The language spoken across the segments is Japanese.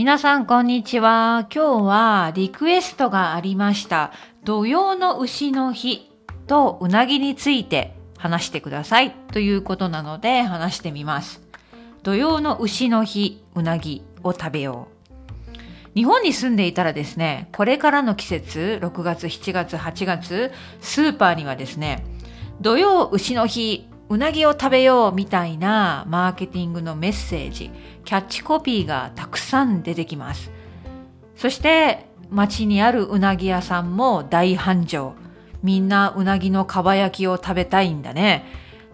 皆さんこんにちは。今日はリクエストがありました土曜の牛の日とうなぎについて話してくださいということなので話してみます。土曜の牛の日、うなぎを食べよう。日本に住んでいたらですね、これからの季節、6月、7月、8月、スーパーにはですね、土曜牛の日、うなぎを食べようみたいなマーケティングのメッセージ、キャッチコピーがたくさん出てきます。そして街にあるうなぎ屋さんも大繁盛。みんなうなぎのかば焼きを食べたいんだね。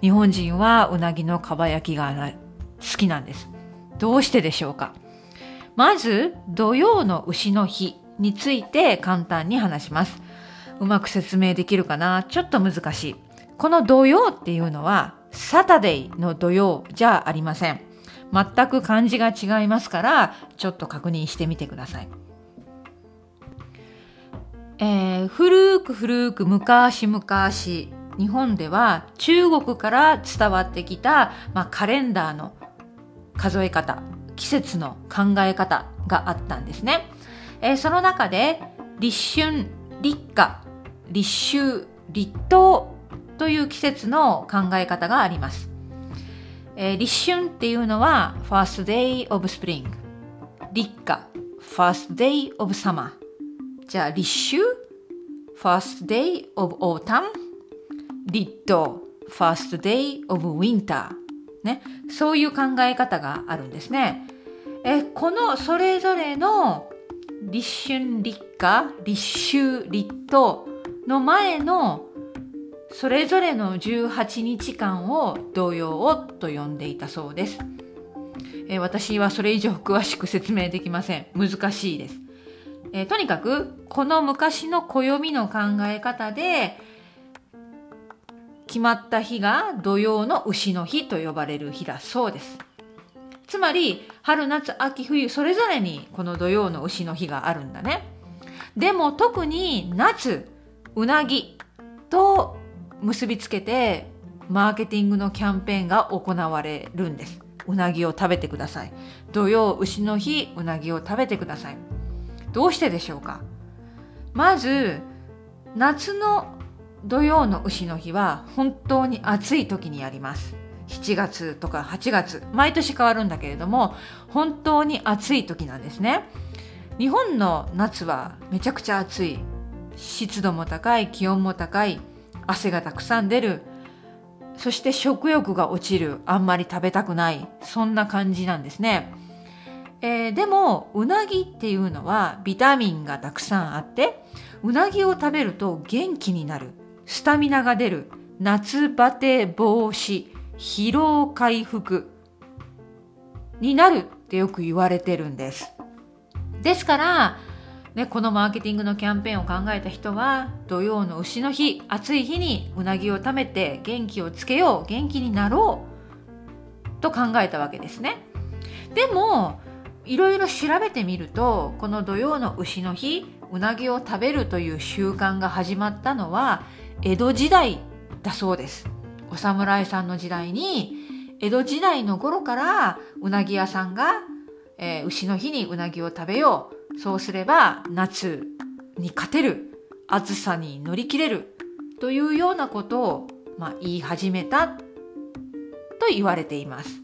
日本人はうなぎのかば焼きが好きなんです。どうしてでしょうか？まず、土曜の牛の日について簡単に話します。うまく説明できるかな？ちょっと難しい。この土曜っていうのは、サタデイの土曜じゃありません。全く漢字が違いますから、ちょっと確認してみてください。えー、古く古く昔々、日本では中国から伝わってきた、まあ、カレンダーの数え方、季節の考え方があったんですね。えー、その中で、立春、立夏、立秋、立冬という季節の考え方があります。えー、立春っていうのは first day of spring 立夏。first day of summer じゃあ立秋？first day of autumn 立冬。first day of winter ね、そういう考え方があるんですね。えこのそれぞれの立春立夏立秋立冬の前のそれぞれの18日間を童謡をと呼んでいたそうです、えー、私はそれ以上詳しく説明できません。難しいです。えー、とにかく、この昔の暦の考え方で、決まった日が土曜の牛の日と呼ばれる日だそうです。つまり、春、夏、秋、冬、それぞれにこの土曜の牛の日があるんだね。でも特に夏、うなぎと結びつけてマーケティングのキャンペーンが行われるんです。うなぎを食べてください。土曜牛の日、うなぎを食べてください。どうしてでしょうか？まず、夏の土曜の牛の日は本当に暑い時にやります。7月とか8月、毎年変わるんだけれども、本当に暑い時なんですね。日本の夏はめちゃくちゃ暑い。湿度も高い、気温も高い。汗がたくさん出る。そして食欲が落ちる。あんまり食べたくない。そんな感じなんですね。えー、でも、うなぎっていうのはビタミンがたくさんあって、うなぎを食べると元気になる。スタミナが出る。夏バテ防止。疲労回復。になるってよく言われてるんです。ですから、ね、このマーケティングのキャンペーンを考えた人は土曜の牛の日暑い日にうなぎを食べて元気をつけよう元気になろうと考えたわけですね。でもいろいろ調べてみるとこの土曜の牛の日うなぎを食べるという習慣が始まったのは江戸時代だそうです。お侍さんの時代に江戸時代の頃からうなぎ屋さんが、えー、牛の日にうなぎを食べようそうすれば夏に勝てる、暑さに乗り切れるというようなことを、まあ、言い始めたと言われています。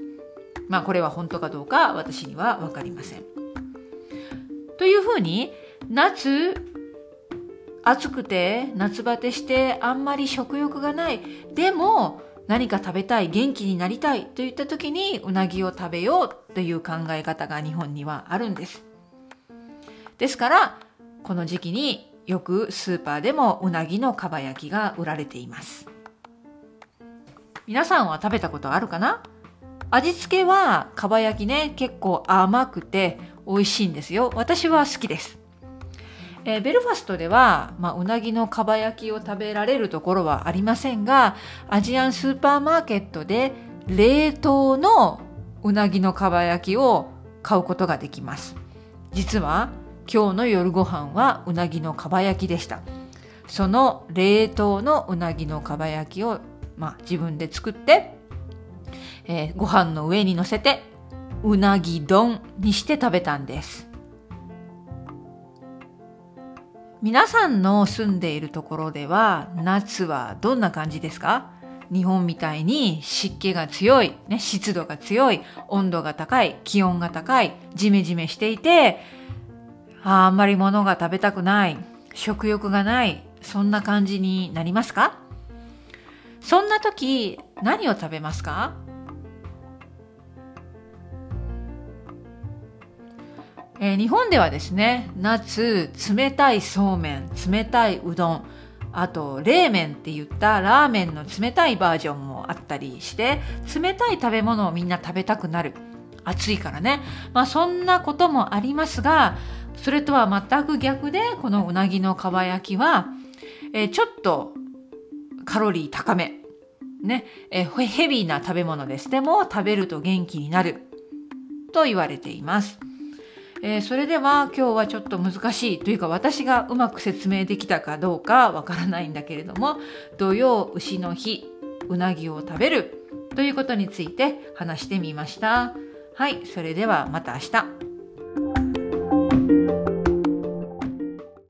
まあこれは本当かどうか私には分かりません。というふうに夏暑くて夏バテしてあんまり食欲がないでも何か食べたい元気になりたいといった時にうなぎを食べようという考え方が日本にはあるんです。ですから、この時期によくスーパーでもうなぎのかば焼きが売られています。皆さんは食べたことあるかな？味付けはかば焼きね、結構甘くて美味しいんですよ。私は好きです。えー、ベルファストでは、まあ、うなぎのかば焼きを食べられるところはありませんが、アジアンスーパーマーケットで冷凍のうなぎのかば焼きを買うことができます。実は今日の夜ご飯はうなぎのかば焼きでした。その冷凍のうなぎのかば焼きを、まあ、自分で作って、えー、ご飯の上に乗せてうなぎ丼にして食べたんです。皆さんの住んでいるところでは夏はどんな感じですか？日本みたいに湿気が強い、ね、湿度が強い、温度が高い、気温が高い、ジメジメしていて、ああんまり物が食べたくない、食欲がない、そんな感じになりますか？そんな時何を食べますか？えー、日本ではですね夏冷たいそうめん冷たいうどんあと冷麺って言ったラーメンの冷たいバージョンもあったりして冷たい食べ物をみんな食べたくなる。暑いからね。まあそんなこともありますがそれとは全く逆でこのうなぎのかば焼きは、えー、ちょっとカロリー高めね、えー、ヘビーな食べ物ですでも食べると元気になると言われています。えー、それでは今日はちょっと難しいというか私がうまく説明できたかどうかわからないんだけれども土曜牛の日うなぎを食べるということについて話してみました。はい、それではまた明日。